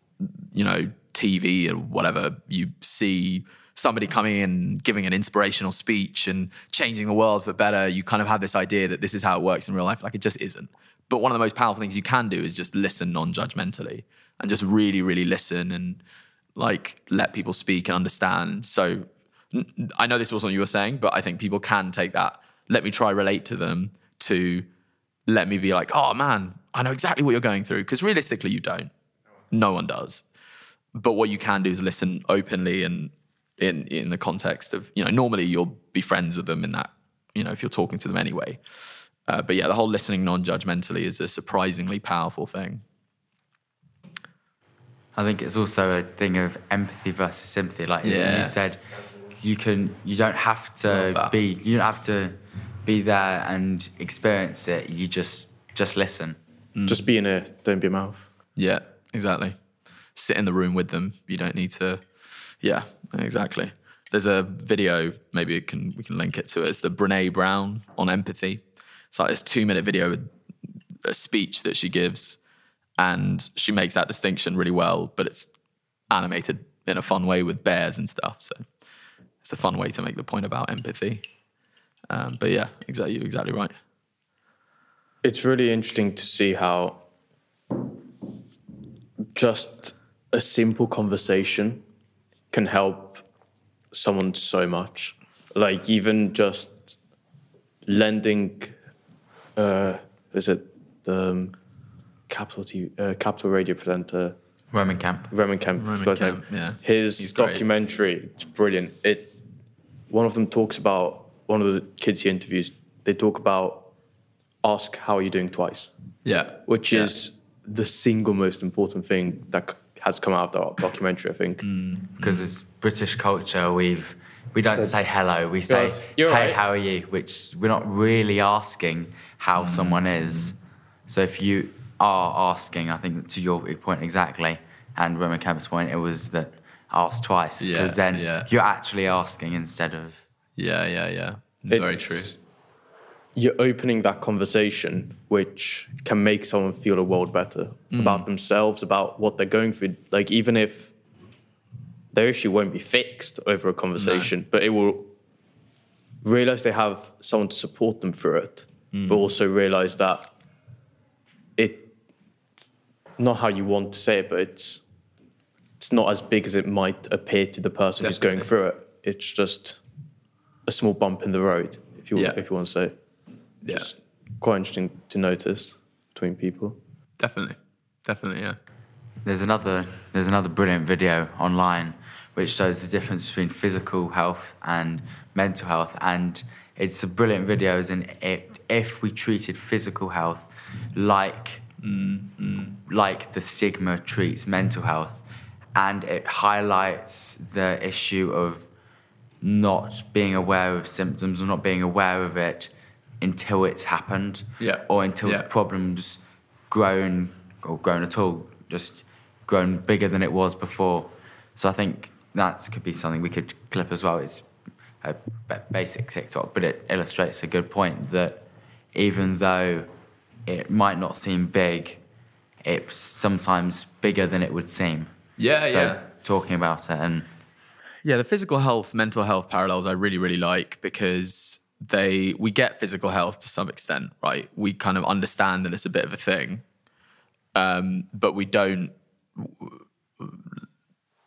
you know TV and whatever, you see somebody coming in giving an inspirational speech and changing the world for better. You kind of have this idea that this is how it works in real life. Like it just isn't. But one of the most powerful things you can do is just listen non-judgmentally and just really, really listen and like let people speak and understand. So I know this wasn't what you were saying, but I think people can take that. Let me try relate to them to let me be like, oh man, I know exactly what you're going through. Because realistically, you don't. No one does. But what you can do is listen openly and in in the context of you know normally you'll be friends with them in that you know if you're talking to them anyway. Uh, but yeah, the whole listening non-judgmentally is a surprisingly powerful thing. I think it's also a thing of empathy versus sympathy. Like Yeah. you said, you can you don't have to be you don't have to be there and experience it. You just just listen. Mm. Just be in a don't be a mouth. Yeah, exactly. Sit in the room with them. You don't need to. Yeah, exactly. There's a video. Maybe it can we can link it to it. It's the Brene Brown on empathy. It's like this two minute video with a speech that she gives, and she makes that distinction really well. But it's animated in a fun way with bears and stuff. So it's a fun way to make the point about empathy. Um, but yeah, exactly, you're exactly right. It's really interesting to see how just a simple conversation can help someone so much. Like even just lending, uh, is it the um, Capital TV, uh, Capital Radio presenter Roman Kemp. Roman Kemp? Roman forgot his name. Kemp, yeah. His He's great. documentary, it's brilliant. It one of them talks about one of the kids he interviews. They talk about ask how are you doing twice, Yeah, which Yeah. is the single most important thing that has come out of that documentary. I think. Mm. because as British culture, we've we don't say hello. We say, Yes. You're "Hey, right. how are you?" Which we're not really asking how Mm. someone is. So if you are asking, I think to your point exactly, and Roman Kemp's point, it was that ask twice Yeah, because then yeah. you're actually asking instead of yeah, yeah, yeah. Very true. You're opening that conversation, which can make someone feel a world better Mm. about themselves, about what they're going through. Like even if their issue won't be fixed over a conversation, but it will realize they have someone to support them through it, Mm. but also realize that it's not how you want to say it, but it's it's not as big as it might appear to the person who's going through it. It's just a small bump in the road, if you Yeah. if you want to say. Yeah, It's quite interesting to notice between people. definitely, definitely. Yeah, There's another there's another brilliant video online which shows the difference between physical health and mental health, and it's a brilliant video. As in, it, if we treated physical health like mm, mm. like the stigma treats mental health, and it highlights the issue of not being aware of symptoms or not being aware of it until it's happened Yeah. or until Yeah. the problem's grown or grown at all, just grown bigger than it was before. So I think that could be something we could clip as well. It's a basic TikTok, but it illustrates a good point that even though it might not seem big, it's sometimes bigger than it would seem. Yeah, so yeah. Talking about it and yeah. The physical health, mental health parallels I really, really like because they we get physical health to some extent, right? We kind of understand that it's a bit of a thing, um, but we don't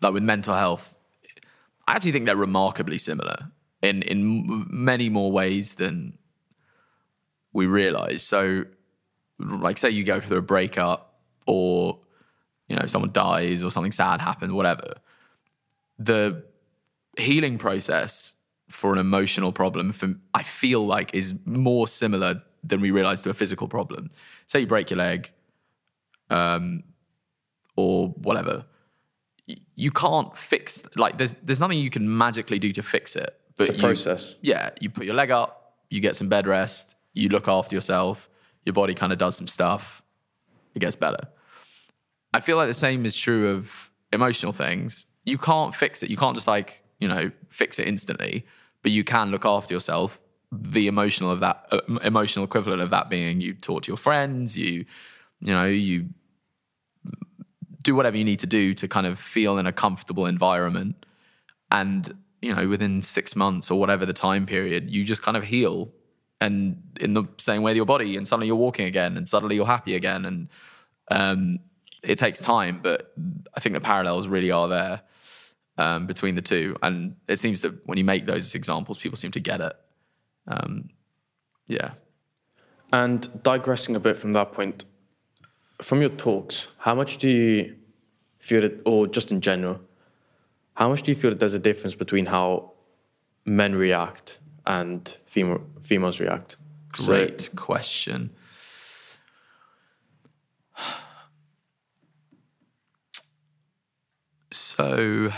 like with mental health. I actually think they're remarkably similar in in many more ways than we realize. So, like, say you go through a breakup, or you know someone dies, or something sad happened, whatever. The healing process for an emotional problem, for, I feel like, is more similar than we realize to a physical problem. Say you break your leg, um, or whatever you can't fix like there's there's nothing you can magically do to fix it. But It's a you- process. yeah, you put your leg up, you get some bed rest, you look after yourself, your body kind of does some stuff, it gets better. I feel like the same is true of emotional things. You can't fix it. You can't just like, you know, fix it instantly, but you can look after yourself. The emotional of that uh, emotional equivalent of that being you talk to your friends, you you know, you do whatever you need to do to kind of feel in a comfortable environment and you know within six months or whatever the time period you just kind of heal and in the same way with your body and suddenly you're walking again and suddenly you're happy again and um, it takes time but i think the parallels really are there um, between the two and it seems that when you make those examples people seem to get it um, yeah And digressing a bit from that point, from your talks, how much do you feel that, or just in general, how much do you feel that there's a difference between how men react and female, females react? So- Great question. So,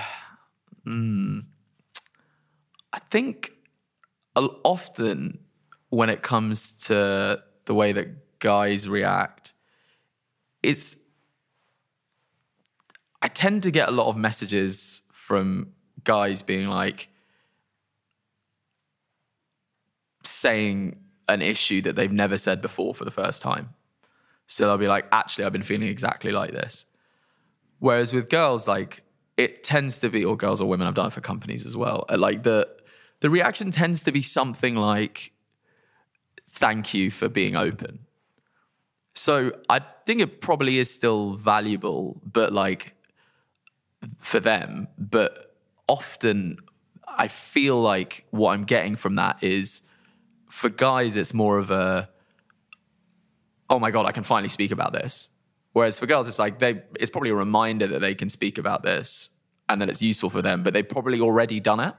mm, I think often when it comes to the way that guys react, it's I tend to get a lot of messages from guys being like saying an issue that they've never said before for the first time. So they'll be like, actually, I've been feeling exactly like this. Whereas with girls, like it tends to be, or girls or women, I've done it for companies as well. uh, Like the the reaction tends to be something like, "Thank you for being open." So I think it probably is still valuable, but like for them. But often I feel like what I'm getting from that is for guys, it's more of a, oh my God, I can finally speak about this. Whereas for girls, it's like they, it's probably a reminder that they can speak about this and that it's useful for them, but they've probably already done it.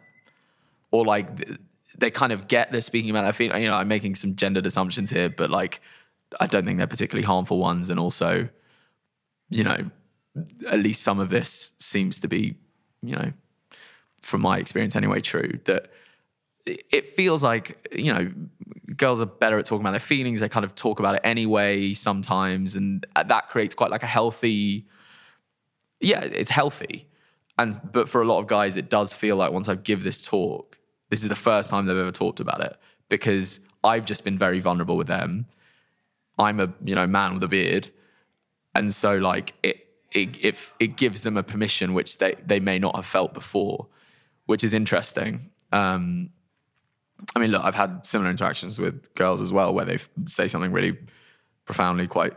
Or like they kind of get they're speaking about their feeling. You know, I'm making some gendered assumptions here, but like I don't think they're particularly harmful ones. And also, you know, at least some of this seems to be, you know, from my experience anyway, true that it feels like you know girls are better at talking about their feelings. They kind of talk about it anyway sometimes. And that creates quite like a healthy yeah it's healthy. And but for a lot of guys it does feel like once i give this talk this is the first time they've ever talked about it because i've just been very vulnerable with them. I'm a you know man with a beard. And so like it it it, it gives them a permission which they they may not have felt before which is interesting. Um I mean, look, I've had similar interactions with girls as well, where they say something really profoundly quite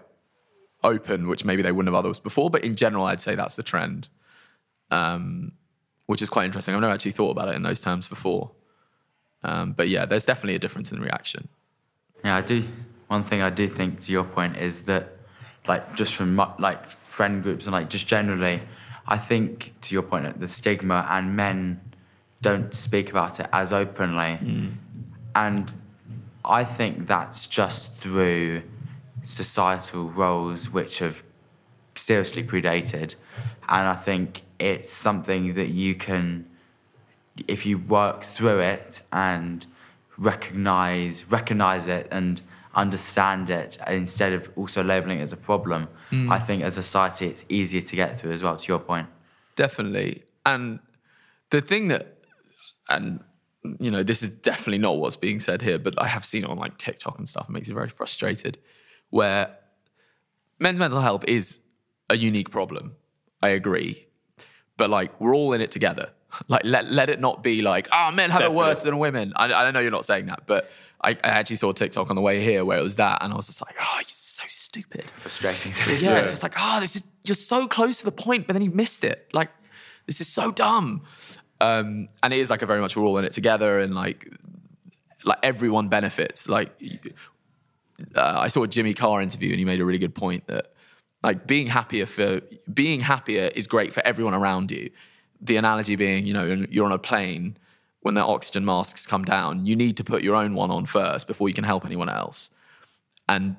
open, which maybe they wouldn't have otherwise before. But in general, I'd say that's the trend, um, which is quite interesting. I've never actually thought about it in those terms before. Um, but yeah, there's definitely a difference in reaction. Yeah, I do. One thing I do think to your point is that, like, just from like friend groups and like just generally, I think to your point the stigma and men don't speak about it as openly, mm. and I think that's just through societal roles which have seriously predated, and I think it's something that you can if you work through it and recognize recognize it and understand it instead of also labeling it as a problem mm. i think as a society it's easier to get through as well to your point. Definitely. And the thing that, and you know, this is definitely not what's being said here, but I have seen it on like TikTok and stuff. It makes me very frustrated. Where men's mental health is a unique problem. I agree, but like we're all in it together. *laughs* Like let let it not be like, oh, men have it worse than women. I, I know you're not saying that, but I, I actually saw TikTok on the way here where it was that, and I was just like, oh, you're so stupid. frustrating *laughs* to Yeah, it's just like, oh, this is you're so close to the point, but then you missed it. Like, this is so dumb. Um, and it is like a very much we're all in it together, and like, like everyone benefits. Like, uh, I saw a Jimmy Carr interview, and he made a really good point that like being happier for being happier is great for everyone around you. The analogy being, you know, you're on a plane when the oxygen masks come down, you need to put your own one on first before you can help anyone else. And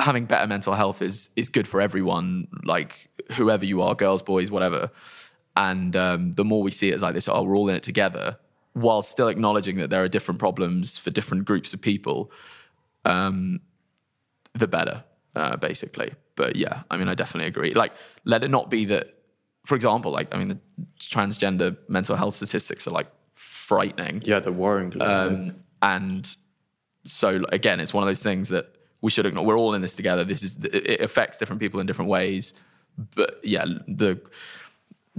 having better mental health is is good for everyone, like whoever you are, girls, boys, whatever. And um, the more we see it as like this, oh, we're all in it together, while still acknowledging that there are different problems for different groups of people, um, the better, uh, basically. But yeah, I mean, I definitely agree. Like, let it not be that, for example, like I mean, the transgender mental health statistics are like frightening. Yeah, they're worrying. Um, and so again, it's one of those things that we should ignore. We're all in this together. This is it affects different people in different ways. But yeah, the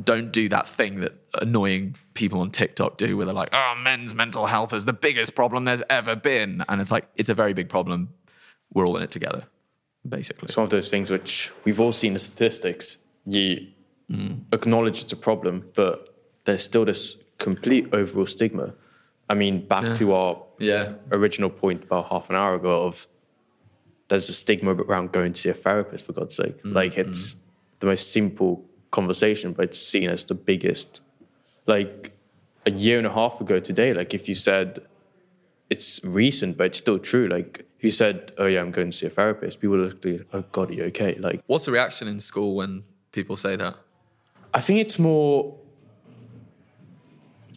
don't do that thing that annoying people on TikTok do, where they're like, "Oh, men's mental health is the biggest problem there's ever been," and it's like it's a very big problem. We're all in it together, basically. it's one of those things which we've all seen the statistics. You mm. acknowledge it's a problem, but there's still this complete overall stigma. I mean, back to our Yeah, original point about half an hour ago of there's a stigma around going to see a therapist for God's sake. Mm, like it's mm. the most simple conversation, but it's seen as the biggest. Like a year and a half ago today, like if you said it's recent, but it's still true. Like if you said, "Oh yeah, I'm going to see a therapist," people would look like, "Oh God, are you okay?" Like what's the reaction in school when people say that? I think it's more,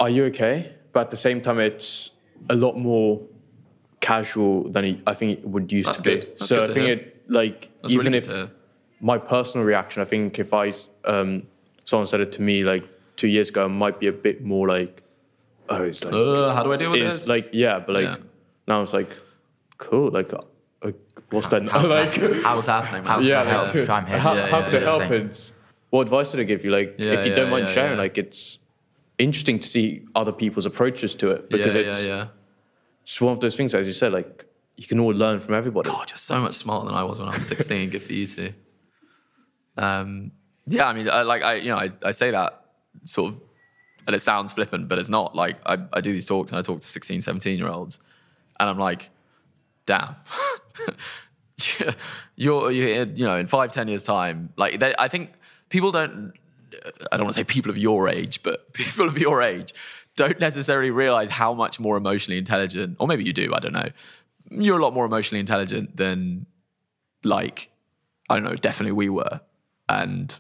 "Are you okay?" But at the same time, it's a lot more casual than I think it would used That's to be. That's so good I think hear. it like That's even really if good my personal reaction, I think if I um, someone said it to me like two years ago, might be a bit more like, oh, it's like Uh, how do I deal with it's this? like yeah, but like Yeah. now it's like cool, like. Uh, what's that? *laughs* like, how's happening. How- yeah, *laughs* how- like, I'm here how, do how the to help and what advice did I give you? Like, Yeah, if you yeah, don't mind yeah, sharing, yeah. like, it's interesting to see other people's approaches to it because yeah, it's yeah. it's one of those things, as you said, like you can all learn from everybody. God, you're so much smarter than I was when I was 16. Good for you too. Um, yeah, I mean, I, like I, you know, I, I say that sort of, and it sounds flippant, but it's not. Like I, I do these talks and I talk to 16, 17 year olds, and I'm like, damn. *laughs* you're, you're, you know, in five, ten years time, like they, I think people don't. I don't want to say people of your age, but *laughs* people of your age don't necessarily realize how much more emotionally intelligent, or maybe you do. I don't know. You're a lot more emotionally intelligent than, like, I don't know. Definitely we were, and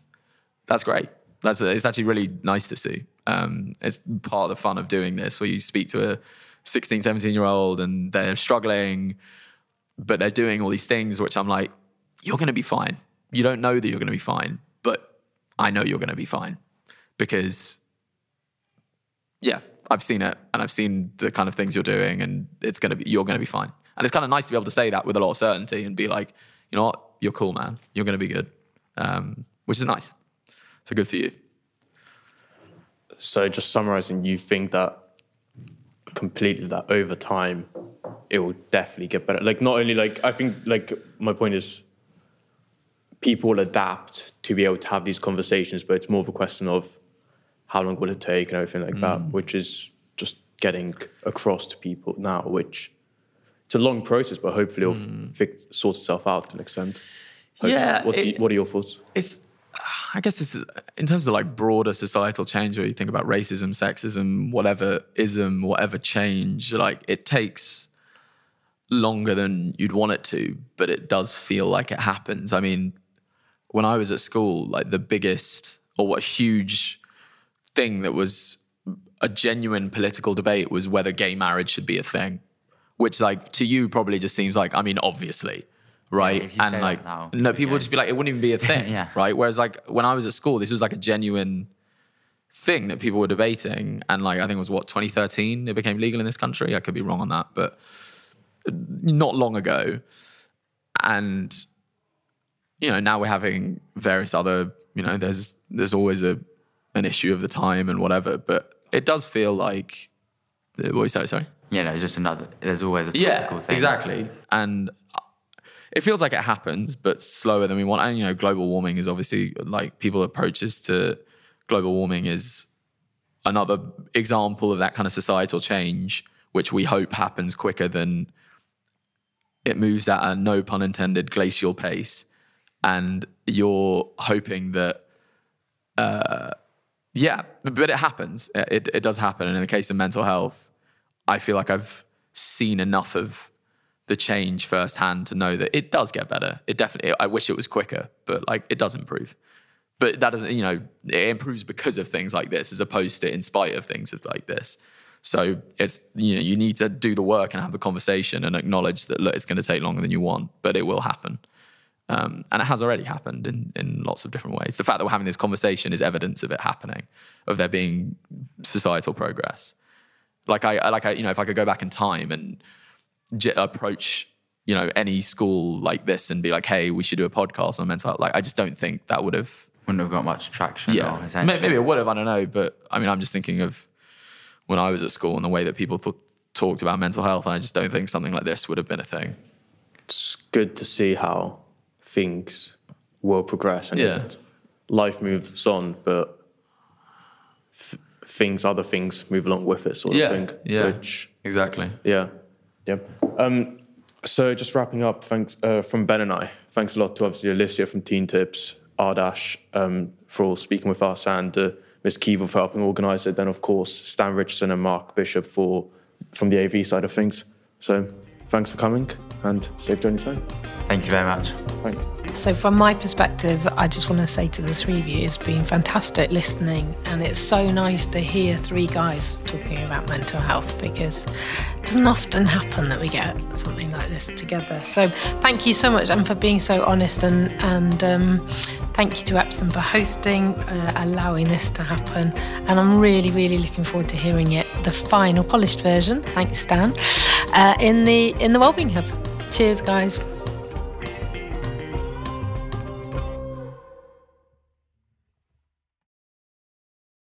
that's great. That's it's actually really nice to see. Um, it's part of the fun of doing this, where you speak to a 16, 17 year old and they're struggling, but they're doing all these things, which I'm like, you're going to be fine. You don't know that you're going to be fine, but I know you're going to be fine because, yeah, I've seen it and I've seen the kind of things you're doing, and it's going to be you're going to be fine. And it's kind of nice to be able to say that with a lot of certainty and be like, you know what, you're cool, man. You're going to be good, um, which is nice. So good for you. So, just summarizing, you think that completely that over time it will definitely get better. Like, not only like I think like my point is people will adapt to be able to have these conversations, but it's more of a question of how long will it take and everything like that, mm. which is just getting across to people now, which it's a long process, but hopefully it'll mm. fi- sort itself out to an extent. Hope- Yeah, What, it- you, what are your thoughts? it's I guess this is in terms of like broader societal change where you think about racism, sexism, whatever ism, whatever change, like it takes longer than you'd want it to, but it does feel like it happens. I mean, when I was at school, like the biggest or what huge thing that was a genuine political debate was whether gay marriage should be a thing, which like to you probably just seems like I mean obviously, right? you and like now, no, yeah. people would just be like it wouldn't even be a *laughs* thing, Yeah. right? Whereas like when I was at school, this was like a genuine thing that people were debating, and like I think it was what 2013 it became legal in this country. I could be wrong on that, but not long ago, and you know now we're having various other you know there's there's always a an issue of the time and whatever, but it does feel like uh, what you say, sorry. You know, just another. There's always a Yeah, thing. exactly. And it feels like it happens, but slower than we want. And you know, global warming is obviously like people approaches to global warming is another example of that kind of societal change, which we hope happens quicker than it moves at a no pun intended glacial pace. And you're hoping that uh, yeah, but it happens. It, it does happen. And in the case of mental health, I feel like I've seen enough of the change firsthand to know that it does get better. It definitely, I wish it was quicker, but like it does improve. But that doesn't, you know, it improves because of things like this as opposed to in spite of things like this. So it's, you know, you need to do the work and have the conversation and acknowledge that, look, it's going to take longer than you want, but it will happen. Um, and it has already happened in, in lots of different ways. The fact that we're having this conversation is evidence of it happening, of there being societal progress. Like I, I like I, you know, if I could go back in time and j- approach, you know, any school like this and be like, hey, we should do a podcast on mental health. Like, I just don't think that would have. Wouldn't have got much traction. Yeah, or attention. maybe it would have. I don't know, but I mean, I'm just thinking of when I was at school and the way that people th- talked about mental health. And I just don't think something like this would have been a thing. it's good to see how things will progress and Yeah. life moves on, but th- things, other things move along with it, sort Yeah, of thing. yeah. Which, Exactly. yeah, yeah. Um, so just wrapping up, thanks uh, from Ben and I. Thanks a lot to obviously Alicia from Teen Tips, Ardash um, for all speaking with us, and uh, Miss Keevel for helping organise it. Then of course Stan Richardson and Mark Bishop for from the AV side of things. So thanks for coming and safe journey home. Thank you very much. Thanks. So, from my perspective, I just want to say to the three of you, it's been fantastic listening, and it's so nice to hear three guys talking about mental health because it doesn't often happen that we get something like this together. So, thank you so much, and for being so honest, and and um, thank you to Epsom for hosting, uh, allowing this to happen, and I'm really, really looking forward to hearing it, the final polished version. Thanks, Stan, uh, in the in the Wellbeing Hub. Cheers, guys.